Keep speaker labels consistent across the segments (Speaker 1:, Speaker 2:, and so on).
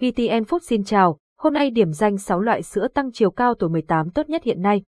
Speaker 1: VTN Food xin chào, hôm nay điểm danh 6 loại sữa tăng chiều cao tuổi 18 tốt nhất hiện nay.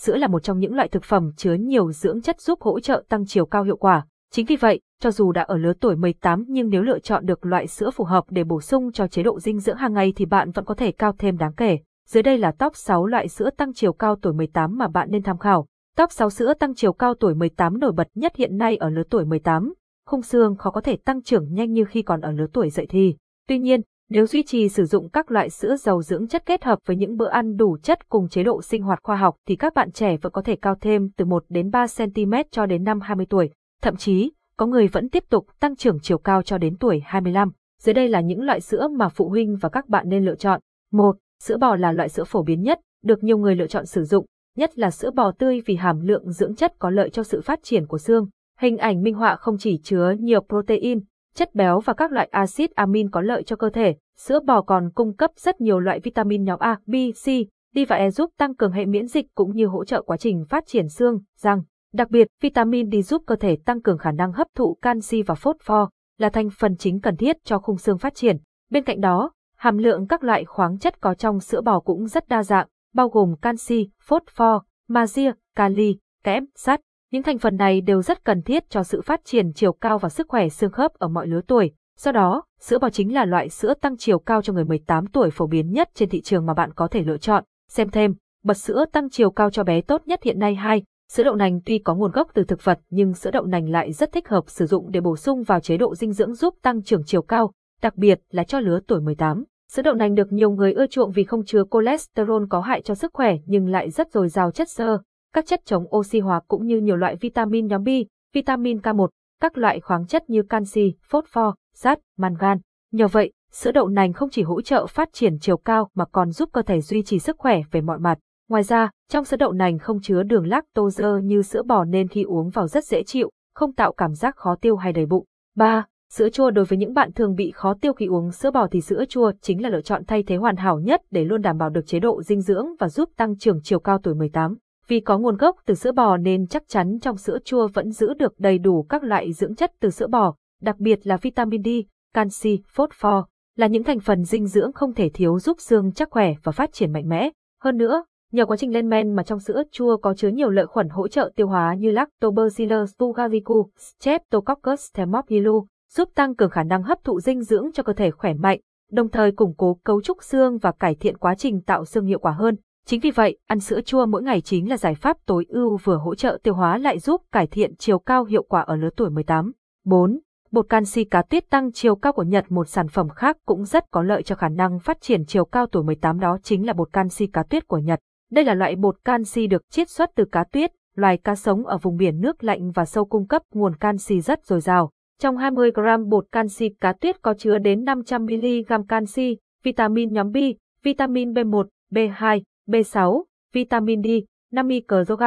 Speaker 1: Sữa là một trong những loại thực phẩm chứa nhiều dưỡng chất giúp hỗ trợ tăng chiều cao hiệu quả. Chính vì vậy, cho dù đã ở lứa tuổi 18 nhưng nếu lựa chọn được loại sữa phù hợp để bổ sung cho chế độ dinh dưỡng hàng ngày thì bạn vẫn có thể cao thêm đáng kể. Dưới đây là top 6 loại sữa tăng chiều cao tuổi 18 mà bạn nên tham khảo. Top 6 sữa tăng chiều cao tuổi 18 nổi bật nhất hiện nay ở lứa tuổi 18. Khung xương khó có thể tăng trưởng nhanh như khi còn ở lứa tuổi dậy thì. Tuy nhiên, nếu duy trì sử dụng các loại sữa giàu dưỡng chất kết hợp với những bữa ăn đủ chất cùng chế độ sinh hoạt khoa học thì các bạn trẻ vẫn có thể cao thêm từ 1 đến 3 cm cho đến năm 20 tuổi. Thậm chí, có người vẫn tiếp tục tăng trưởng chiều cao cho đến tuổi 25. Dưới đây là những loại sữa mà phụ huynh và các bạn nên lựa chọn. 1. Sữa bò là loại sữa phổ biến nhất, được nhiều người lựa chọn sử dụng, nhất là sữa bò tươi vì hàm lượng dưỡng chất có lợi cho sự phát triển của xương. Hình ảnh minh họa không chỉ chứa nhiều protein, chất béo và các loại axit amin có lợi cho cơ thể, sữa bò còn cung cấp rất nhiều loại vitamin nhóm A, B, C, D và E giúp tăng cường hệ miễn dịch cũng như hỗ trợ quá trình phát triển xương, răng. Đặc biệt, vitamin D giúp cơ thể tăng cường khả năng hấp thụ canxi và phốt pho, là thành phần chính cần thiết cho khung xương phát triển. Bên cạnh đó, hàm lượng các loại khoáng chất có trong sữa bò cũng rất đa dạng, bao gồm canxi, phốt pho, magie, kali, kẽm, sắt. Những thành phần này đều rất cần thiết cho sự phát triển chiều cao và sức khỏe xương khớp ở mọi lứa tuổi. Do đó, sữa bò chính là loại sữa tăng chiều cao cho người 18 tuổi phổ biến nhất trên thị trường mà bạn có thể lựa chọn. Xem thêm, bật sữa tăng chiều cao cho bé tốt nhất hiện nay 2. Sữa đậu nành tuy có nguồn gốc từ thực vật nhưng sữa đậu nành lại rất thích hợp sử dụng để bổ sung vào chế độ dinh dưỡng giúp tăng trưởng chiều cao, đặc biệt là cho lứa tuổi 18. Sữa đậu nành được nhiều người ưa chuộng vì không chứa cholesterol có hại cho sức khỏe nhưng lại rất dồi dào chất xơ, các chất chống oxy hóa cũng như nhiều loại vitamin nhóm B, vitamin K1, các loại khoáng chất như canxi, phốt pho, sắt, mangan. Nhờ vậy, sữa đậu nành không chỉ hỗ trợ phát triển chiều cao mà còn giúp cơ thể duy trì sức khỏe về mọi mặt. Ngoài ra, trong sữa đậu nành không chứa đường lactose như sữa bò nên khi uống vào rất dễ chịu, không tạo cảm giác khó tiêu hay đầy bụng. 3. Sữa chua đối với những bạn thường bị khó tiêu khi uống sữa bò thì sữa chua chính là lựa chọn thay thế hoàn hảo nhất để luôn đảm bảo được chế độ dinh dưỡng và giúp tăng trưởng chiều cao tuổi 18. Vì có nguồn gốc từ sữa bò nên chắc chắn trong sữa chua vẫn giữ được đầy đủ các loại dưỡng chất từ sữa bò, đặc biệt là vitamin D, canxi, phốt pho, là những thành phần dinh dưỡng không thể thiếu giúp xương chắc khỏe và phát triển mạnh mẽ. Hơn nữa, nhờ quá trình lên men mà trong sữa chua có chứa nhiều lợi khuẩn hỗ trợ tiêu hóa như Lactobacillus bulgaricus, Streptococcus thermophilus, giúp tăng cường khả năng hấp thụ dinh dưỡng cho cơ thể khỏe mạnh, đồng thời củng cố cấu trúc xương và cải thiện quá trình tạo xương hiệu quả hơn. Chính vì vậy, ăn sữa chua mỗi ngày chính là giải pháp tối ưu vừa hỗ trợ tiêu hóa lại giúp cải thiện chiều cao hiệu quả ở lứa tuổi 18. 4. Bột canxi cá tuyết tăng chiều cao của Nhật một sản phẩm khác cũng rất có lợi cho khả năng phát triển chiều cao tuổi 18 đó chính là bột canxi cá tuyết của Nhật. Đây là loại bột canxi được chiết xuất từ cá tuyết, loài cá sống ở vùng biển nước lạnh và sâu cung cấp nguồn canxi rất dồi dào. Trong 20 gram bột canxi cá tuyết có chứa đến 500 mg canxi, vitamin nhóm B, vitamin B1, B2, B6, vitamin D, 5 microg,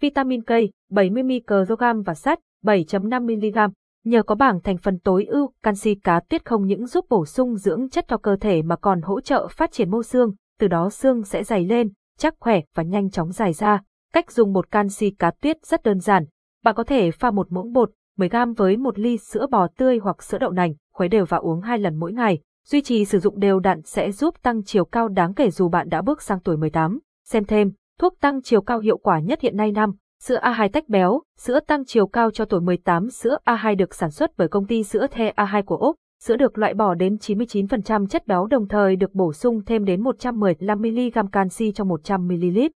Speaker 1: vitamin K, 70 microg và sắt, 7.5 mg. Nhờ có bảng thành phần tối ưu, canxi cá tuyết không những giúp bổ sung dưỡng chất cho cơ thể mà còn hỗ trợ phát triển mô xương, từ đó xương sẽ dày lên, chắc khỏe và nhanh chóng dài ra. Cách dùng một canxi cá tuyết rất đơn giản. Bạn có thể pha một muỗng bột 10 g với một ly sữa bò tươi hoặc sữa đậu nành, khuấy đều và uống hai lần mỗi ngày. Duy trì sử dụng đều đặn sẽ giúp tăng chiều cao đáng kể dù bạn đã bước sang tuổi 18. Xem thêm, thuốc tăng chiều cao hiệu quả nhất hiện nay năm, sữa A2 tách béo, sữa tăng chiều cao cho tuổi 18 sữa A2 được sản xuất bởi công ty sữa The A2 của Úc. Sữa được loại bỏ đến 99% chất béo đồng thời được bổ sung thêm đến 115mg canxi trong 100ml.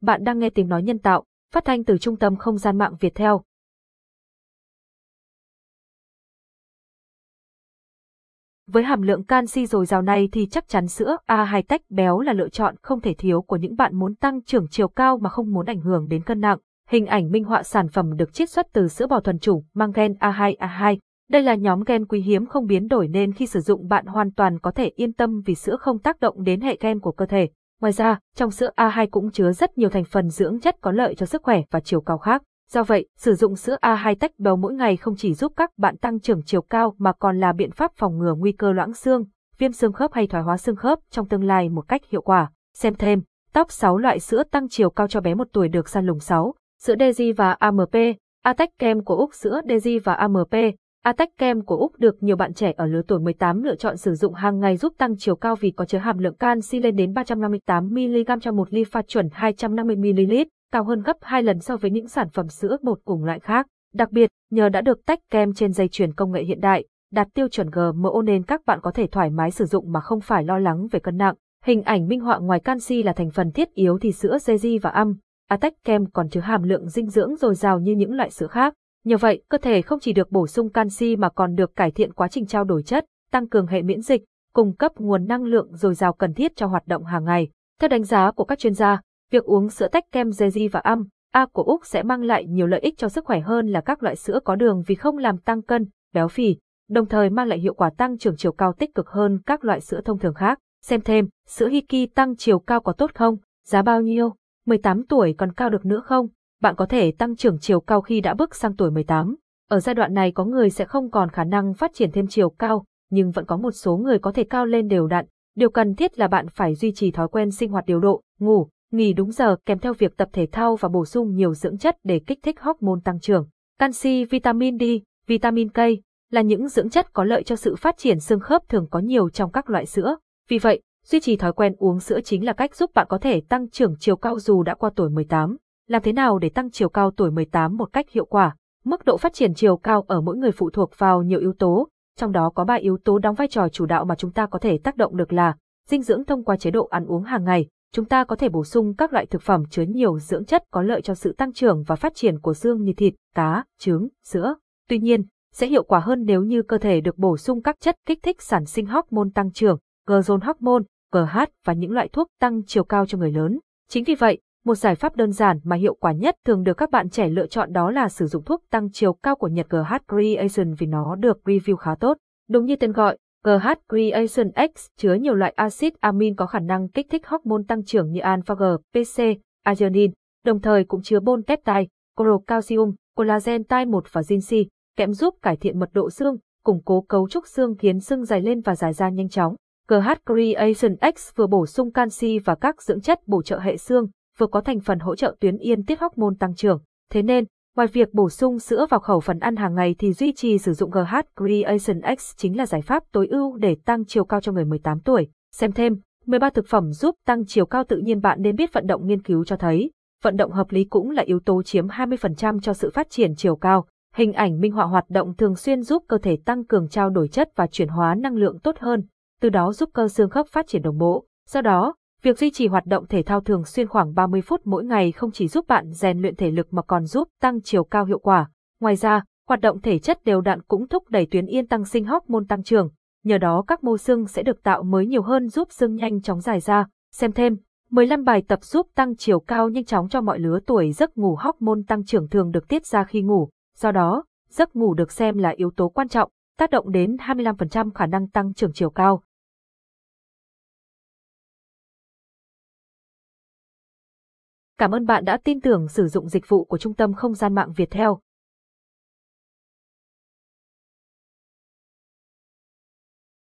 Speaker 1: Bạn đang nghe tiếng nói nhân tạo, phát thanh từ trung tâm không gian mạng Việt Theo. Với hàm lượng canxi dồi dào này thì chắc chắn sữa A2 tách béo là lựa chọn không thể thiếu của những bạn muốn tăng trưởng chiều cao mà không muốn ảnh hưởng đến cân nặng. Hình ảnh minh họa sản phẩm được chiết xuất từ sữa bò thuần chủng mang gen A2A2. Đây là nhóm gen quý hiếm không biến đổi nên khi sử dụng bạn hoàn toàn có thể yên tâm vì sữa không tác động đến hệ gen của cơ thể. Ngoài ra, trong sữa A2 cũng chứa rất nhiều thành phần dưỡng chất có lợi cho sức khỏe và chiều cao khác. Do vậy, sử dụng sữa A2 tách béo mỗi ngày không chỉ giúp các bạn tăng trưởng chiều cao mà còn là biện pháp phòng ngừa nguy cơ loãng xương, viêm xương khớp hay thoái hóa xương khớp trong tương lai một cách hiệu quả. Xem thêm, top 6 loại sữa tăng chiều cao cho bé 1 tuổi được săn lùng 6, sữa Daisy và AMP, Atech Kem của Úc sữa Daisy và AMP Atech Kem của Úc được nhiều bạn trẻ ở lứa tuổi 18 lựa chọn sử dụng hàng ngày giúp tăng chiều cao vì có chứa hàm lượng canxi lên đến 358mg cho một ly pha chuẩn 250ml, cao hơn gấp 2 lần so với những sản phẩm sữa bột cùng loại khác. Đặc biệt, nhờ đã được tách kem trên dây chuyền công nghệ hiện đại, đạt tiêu chuẩn GMO nên các bạn có thể thoải mái sử dụng mà không phải lo lắng về cân nặng. Hình ảnh minh họa ngoài canxi là thành phần thiết yếu thì sữa Zeji và âm, à Atech kem còn chứa hàm lượng dinh dưỡng dồi dào như những loại sữa khác. Nhờ vậy, cơ thể không chỉ được bổ sung canxi mà còn được cải thiện quá trình trao đổi chất, tăng cường hệ miễn dịch, cung cấp nguồn năng lượng dồi dào cần thiết cho hoạt động hàng ngày. Theo đánh giá của các chuyên gia, việc uống sữa tách kem Jeji và âm, A của Úc sẽ mang lại nhiều lợi ích cho sức khỏe hơn là các loại sữa có đường vì không làm tăng cân, béo phì, đồng thời mang lại hiệu quả tăng trưởng chiều cao tích cực hơn các loại sữa thông thường khác. Xem thêm, sữa Hiki tăng chiều cao có tốt không? Giá bao nhiêu? 18 tuổi còn cao được nữa không? Bạn có thể tăng trưởng chiều cao khi đã bước sang tuổi 18. Ở giai đoạn này có người sẽ không còn khả năng phát triển thêm chiều cao, nhưng vẫn có một số người có thể cao lên đều đặn. Điều cần thiết là bạn phải duy trì thói quen sinh hoạt điều độ, ngủ, nghỉ đúng giờ kèm theo việc tập thể thao và bổ sung nhiều dưỡng chất để kích thích hormone tăng trưởng. Canxi, vitamin D, vitamin K là những dưỡng chất có lợi cho sự phát triển xương khớp thường có nhiều trong các loại sữa. Vì vậy, duy trì thói quen uống sữa chính là cách giúp bạn có thể tăng trưởng chiều cao dù đã qua tuổi 18. Làm thế nào để tăng chiều cao tuổi 18 một cách hiệu quả? Mức độ phát triển chiều cao ở mỗi người phụ thuộc vào nhiều yếu tố, trong đó có ba yếu tố đóng vai trò chủ đạo mà chúng ta có thể tác động được là dinh dưỡng thông qua chế độ ăn uống hàng ngày, chúng ta có thể bổ sung các loại thực phẩm chứa nhiều dưỡng chất có lợi cho sự tăng trưởng và phát triển của xương như thịt, cá, trứng, sữa. Tuy nhiên, sẽ hiệu quả hơn nếu như cơ thể được bổ sung các chất kích thích sản sinh hormone tăng trưởng, ghrelin hormone, GH và những loại thuốc tăng chiều cao cho người lớn. Chính vì vậy, một giải pháp đơn giản mà hiệu quả nhất thường được các bạn trẻ lựa chọn đó là sử dụng thuốc tăng chiều cao của Nhật GH Creation vì nó được review khá tốt. Đúng như tên gọi, GH Creation X chứa nhiều loại axit amin có khả năng kích thích hormone tăng trưởng như alpha GPC, arginine, đồng thời cũng chứa bôn peptide, calcium, collagen type 1 và zinc, kẽm giúp cải thiện mật độ xương, củng cố cấu trúc xương khiến xương dày lên và dài ra nhanh chóng. GH Creation X vừa bổ sung canxi và các dưỡng chất bổ trợ hệ xương, vừa có thành phần hỗ trợ tuyến yên tiết hormone tăng trưởng. Thế nên, ngoài việc bổ sung sữa vào khẩu phần ăn hàng ngày thì duy trì sử dụng GH Creation X chính là giải pháp tối ưu để tăng chiều cao cho người 18 tuổi. Xem thêm, 13 thực phẩm giúp tăng chiều cao tự nhiên bạn nên biết vận động nghiên cứu cho thấy, vận động hợp lý cũng là yếu tố chiếm 20% cho sự phát triển chiều cao. Hình ảnh minh họa hoạt động thường xuyên giúp cơ thể tăng cường trao đổi chất và chuyển hóa năng lượng tốt hơn, từ đó giúp cơ xương khớp phát triển đồng bộ. Do đó, việc duy trì hoạt động thể thao thường xuyên khoảng 30 phút mỗi ngày không chỉ giúp bạn rèn luyện thể lực mà còn giúp tăng chiều cao hiệu quả. Ngoài ra, hoạt động thể chất đều đặn cũng thúc đẩy tuyến yên tăng sinh hóc môn tăng trưởng, nhờ đó các mô xương sẽ được tạo mới nhiều hơn giúp xương nhanh chóng dài ra. Xem thêm, 15 bài tập giúp tăng chiều cao nhanh chóng cho mọi lứa tuổi giấc ngủ hóc môn tăng trưởng thường được tiết ra khi ngủ. Do đó, giấc ngủ được xem là yếu tố quan trọng, tác động đến 25% khả năng tăng trưởng chiều cao. Cảm ơn bạn đã tin tưởng sử dụng dịch vụ của Trung tâm Không gian mạng Việt Theo.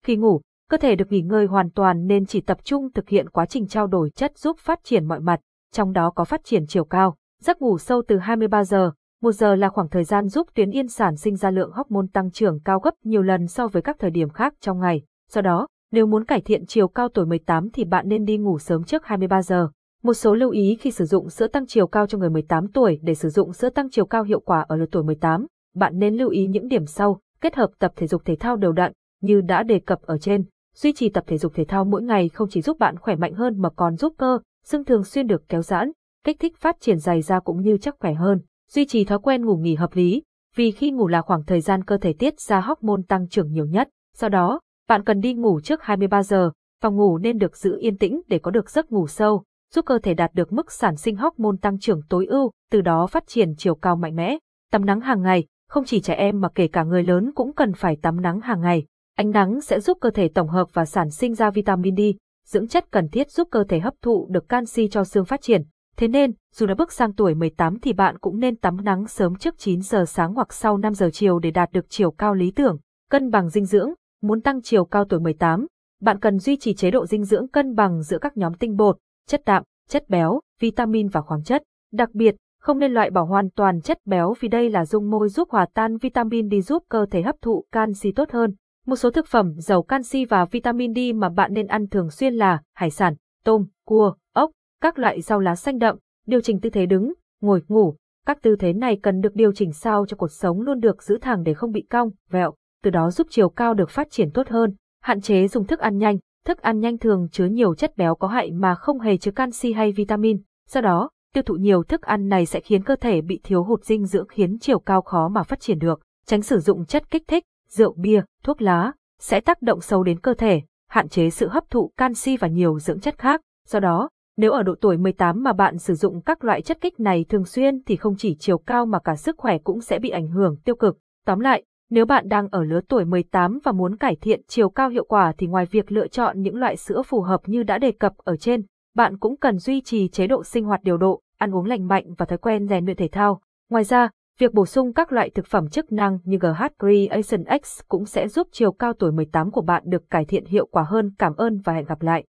Speaker 1: Khi ngủ, cơ thể được nghỉ ngơi hoàn toàn nên chỉ tập trung thực hiện quá trình trao đổi chất giúp phát triển mọi mặt, trong đó có phát triển chiều cao. Giấc ngủ sâu từ 23 giờ, 1 giờ là khoảng thời gian giúp tuyến yên sản sinh ra lượng hormone tăng trưởng cao gấp nhiều lần so với các thời điểm khác trong ngày. Do đó, nếu muốn cải thiện chiều cao tuổi 18 thì bạn nên đi ngủ sớm trước 23 giờ. Một số lưu ý khi sử dụng sữa tăng chiều cao cho người 18 tuổi để sử dụng sữa tăng chiều cao hiệu quả ở lứa tuổi 18, bạn nên lưu ý những điểm sau, kết hợp tập thể dục thể thao đều đặn, như đã đề cập ở trên. Duy trì tập thể dục thể thao mỗi ngày không chỉ giúp bạn khỏe mạnh hơn mà còn giúp cơ, xương thường xuyên được kéo giãn, kích thích phát triển dày da cũng như chắc khỏe hơn. Duy trì thói quen ngủ nghỉ hợp lý, vì khi ngủ là khoảng thời gian cơ thể tiết ra hormone tăng trưởng nhiều nhất. Sau đó, bạn cần đi ngủ trước 23 giờ, phòng ngủ nên được giữ yên tĩnh để có được giấc ngủ sâu giúp cơ thể đạt được mức sản sinh hormone tăng trưởng tối ưu, từ đó phát triển chiều cao mạnh mẽ. Tắm nắng hàng ngày, không chỉ trẻ em mà kể cả người lớn cũng cần phải tắm nắng hàng ngày. Ánh nắng sẽ giúp cơ thể tổng hợp và sản sinh ra vitamin D, dưỡng chất cần thiết giúp cơ thể hấp thụ được canxi cho xương phát triển. Thế nên, dù đã bước sang tuổi 18 thì bạn cũng nên tắm nắng sớm trước 9 giờ sáng hoặc sau 5 giờ chiều để đạt được chiều cao lý tưởng. Cân bằng dinh dưỡng, muốn tăng chiều cao tuổi 18, bạn cần duy trì chế độ dinh dưỡng cân bằng giữa các nhóm tinh bột, chất đạm, chất béo, vitamin và khoáng chất. Đặc biệt, Không nên loại bỏ hoàn toàn chất béo vì đây là dung môi giúp hòa tan vitamin D giúp cơ thể hấp thụ canxi tốt hơn. Một số thực phẩm giàu canxi và vitamin D mà bạn nên ăn thường xuyên là hải sản, tôm, cua, ốc, các loại rau lá xanh đậm, điều chỉnh tư thế đứng, ngồi, ngủ. Các tư thế này cần được điều chỉnh sao cho cột sống luôn được giữ thẳng để không bị cong, vẹo, từ đó giúp chiều cao được phát triển tốt hơn. Hạn chế dùng thức ăn nhanh, thức ăn nhanh thường chứa nhiều chất béo có hại mà không hề chứa canxi hay vitamin. Do đó, tiêu thụ nhiều thức ăn này sẽ khiến cơ thể bị thiếu hụt dinh dưỡng khiến chiều cao khó mà phát triển được. Tránh sử dụng chất kích thích, rượu bia, thuốc lá sẽ tác động sâu đến cơ thể, hạn chế sự hấp thụ canxi và nhiều dưỡng chất khác. Do đó, nếu ở độ tuổi 18 mà bạn sử dụng các loại chất kích này thường xuyên thì không chỉ chiều cao mà cả sức khỏe cũng sẽ bị ảnh hưởng tiêu cực. Tóm lại, nếu bạn đang ở lứa tuổi 18 và muốn cải thiện chiều cao hiệu quả thì ngoài việc lựa chọn những loại sữa phù hợp như đã đề cập ở trên, bạn cũng cần duy trì chế độ sinh hoạt điều độ, ăn uống lành mạnh và thói quen rèn luyện thể thao. Ngoài ra, việc bổ sung các loại thực phẩm chức năng như GH Creation X cũng sẽ giúp chiều cao tuổi 18 của bạn được cải thiện hiệu quả hơn. Cảm ơn và hẹn gặp lại.